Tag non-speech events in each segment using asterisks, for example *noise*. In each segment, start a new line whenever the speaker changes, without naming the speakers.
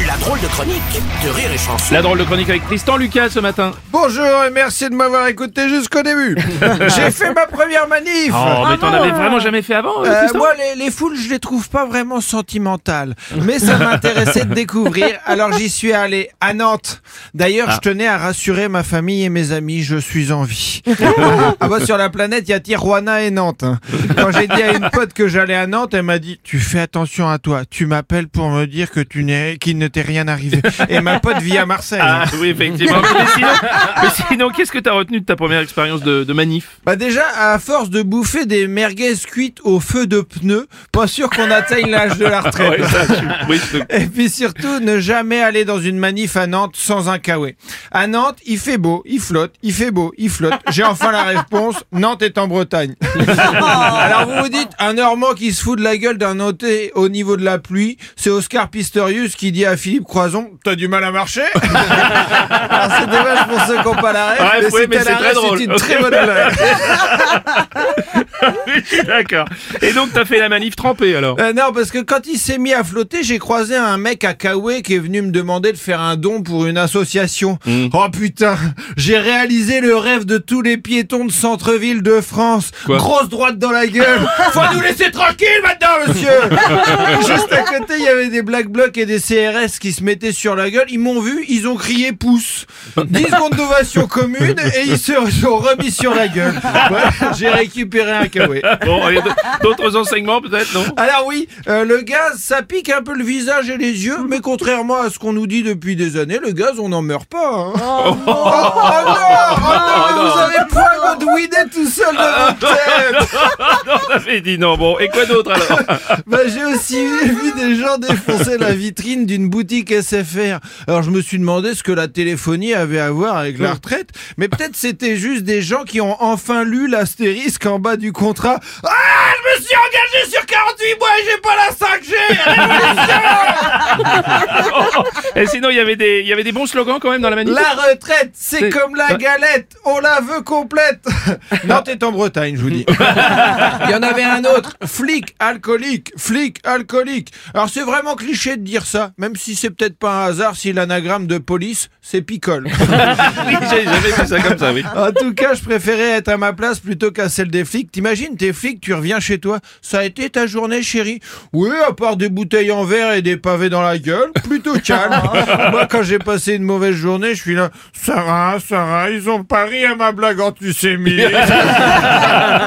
La drôle de chronique de Rire et Chanson.
La drôle de chronique avec Tristan Lucas ce matin.
Bonjour et merci de m'avoir écouté jusqu'au début. *laughs* J'ai fait ma première manif.
Oh, mais t'en avais vraiment jamais fait avant, euh,
Euh,
Tristan
moi, les, les foules, je les trouve pas vraiment sentimentales. Mais ça m'intéressait de découvrir, alors j'y suis allé à Nantes. D'ailleurs, je tenais à rassurer ma famille et mes amis, je suis en vie. *laughs* ah bah, sur la planète, il y a Tijuana et Nantes. hein. Quand j'ai dit à une pote que j'allais à Nantes, elle m'a dit Tu fais attention à toi, tu m'appelles pour me dire que tu n'es, ne t'est rien arrivé. Et ma pote vit à Marseille.
Ah oui, effectivement. *laughs* mais sinon, mais sinon, qu'est-ce que t'as retenu de ta première expérience de, de manif?
Bah déjà, à force de bouffer des merguez cuites au feu de pneus, pas sûr qu'on atteigne l'âge de la *laughs* retraite.
Ouais, ça, je- oui, je-
Et puis surtout, ne jamais aller dans une manif à Nantes sans un kawaii. À Nantes, il fait beau, il flotte, il fait beau, il flotte. J'ai enfin la réponse, Nantes est en Bretagne. *laughs* Alors vous vous dites, un Normand qui se fout de la gueule d'un noté au niveau de la pluie, c'est Oscar Pistorius qui dit à Philippe Croison, t'as du mal à marcher Alors *laughs* c'est dommage pour ceux qui n'ont pas la rêve,
Ouais,
mais,
ouais,
c'était
mais c'est très drôle.
c'est une très bonne blague. *laughs*
je suis d'accord. Et donc, t'as fait la manif trempée alors
Euh, non, parce que quand il s'est mis à flotter, j'ai croisé un mec à Kawe qui est venu me demander de faire un don pour une association.
Hmm.
Oh putain, j'ai réalisé le rêve de tous les piétons de centre-ville de France.
Quoi
Grosse droite dans la gueule. *laughs* Faut nous laisser tranquille maintenant, monsieur. *laughs* Juste à côté, il y avait des Black Blocs et des CRS qui se mettaient sur la gueule. Ils m'ont vu, ils ont crié pouce. 10 secondes d'ovation commune et ils se sont remis sur la gueule. *laughs* Ouais, j'ai récupéré un Kawe. *laughs*
Bon, il y a d'autres enseignements peut-être, non?
Alors oui, euh, le gaz, ça pique un peu le visage et les yeux, mais contrairement à ce qu'on nous dit depuis des années, le gaz, on n'en meurt pas. hein. Oh, oh non, oh non, mais vous avez pas godouiné tout seul dans votre tête.
Non, t'avais dit non. Bon, et quoi d'autre alors? *laughs*
Bah, j'ai aussi vu des gens défoncer la vitrine d'une boutique SFR. Alors je me suis demandé ce que la téléphonie avait à voir avec la retraite, mais peut-être c'était juste des gens qui ont enfin lu l'astérisque en bas du contrat. Ah, je me suis engagé sur 48 mois et j'ai pas la 5G
Et sinon, il y avait des, il y avait des bons slogans quand même dans la manif.
La retraite,
c'est
comme la galette, on la veut complète. *laughs* Nantes est en Bretagne, je vous dis. Il y en avait un autre, flic alcoolique, flic alcoolique. Alors c'est vraiment cliché de dire ça, même si c'est peut-être pas un hasard si l'anagramme de police, c'est picole. *laughs*
Oui, j'ai jamais vu ça comme ça, oui.
En tout cas, je préférais être à ma place plutôt qu'à celle des flics. T'imagines, t'es flic, tu reviens chez toi. Ça a été ta journée, chérie? Oui, à part des bouteilles en verre et des pavés dans la gueule, plutôt calme. *laughs* Moi, quand j'ai passé une mauvaise journée, je suis là. Sarah, Sarah, ils ont pas ri à ma blague antisémite. *laughs*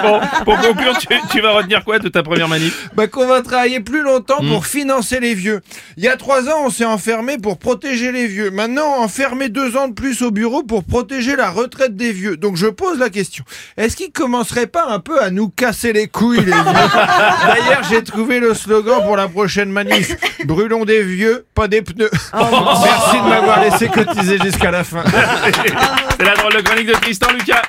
Bon, pour conclure, tu, tu vas retenir quoi de ta première manif
bah, qu'on va travailler plus longtemps pour financer les vieux. Il y a trois ans, on s'est enfermé pour protéger les vieux. Maintenant, enfermer deux ans de plus au bureau pour protéger la retraite des vieux. Donc je pose la question. Est-ce qu'ils commenceraient pas un peu à nous casser les couilles, les vieux? *laughs* D'ailleurs, j'ai trouvé le slogan pour la prochaine manif. Brûlons des vieux, pas des pneus. *laughs* Merci de m'avoir laissé cotiser jusqu'à la fin. *laughs*
C'est la drôle de chronique de Tristan Lucas.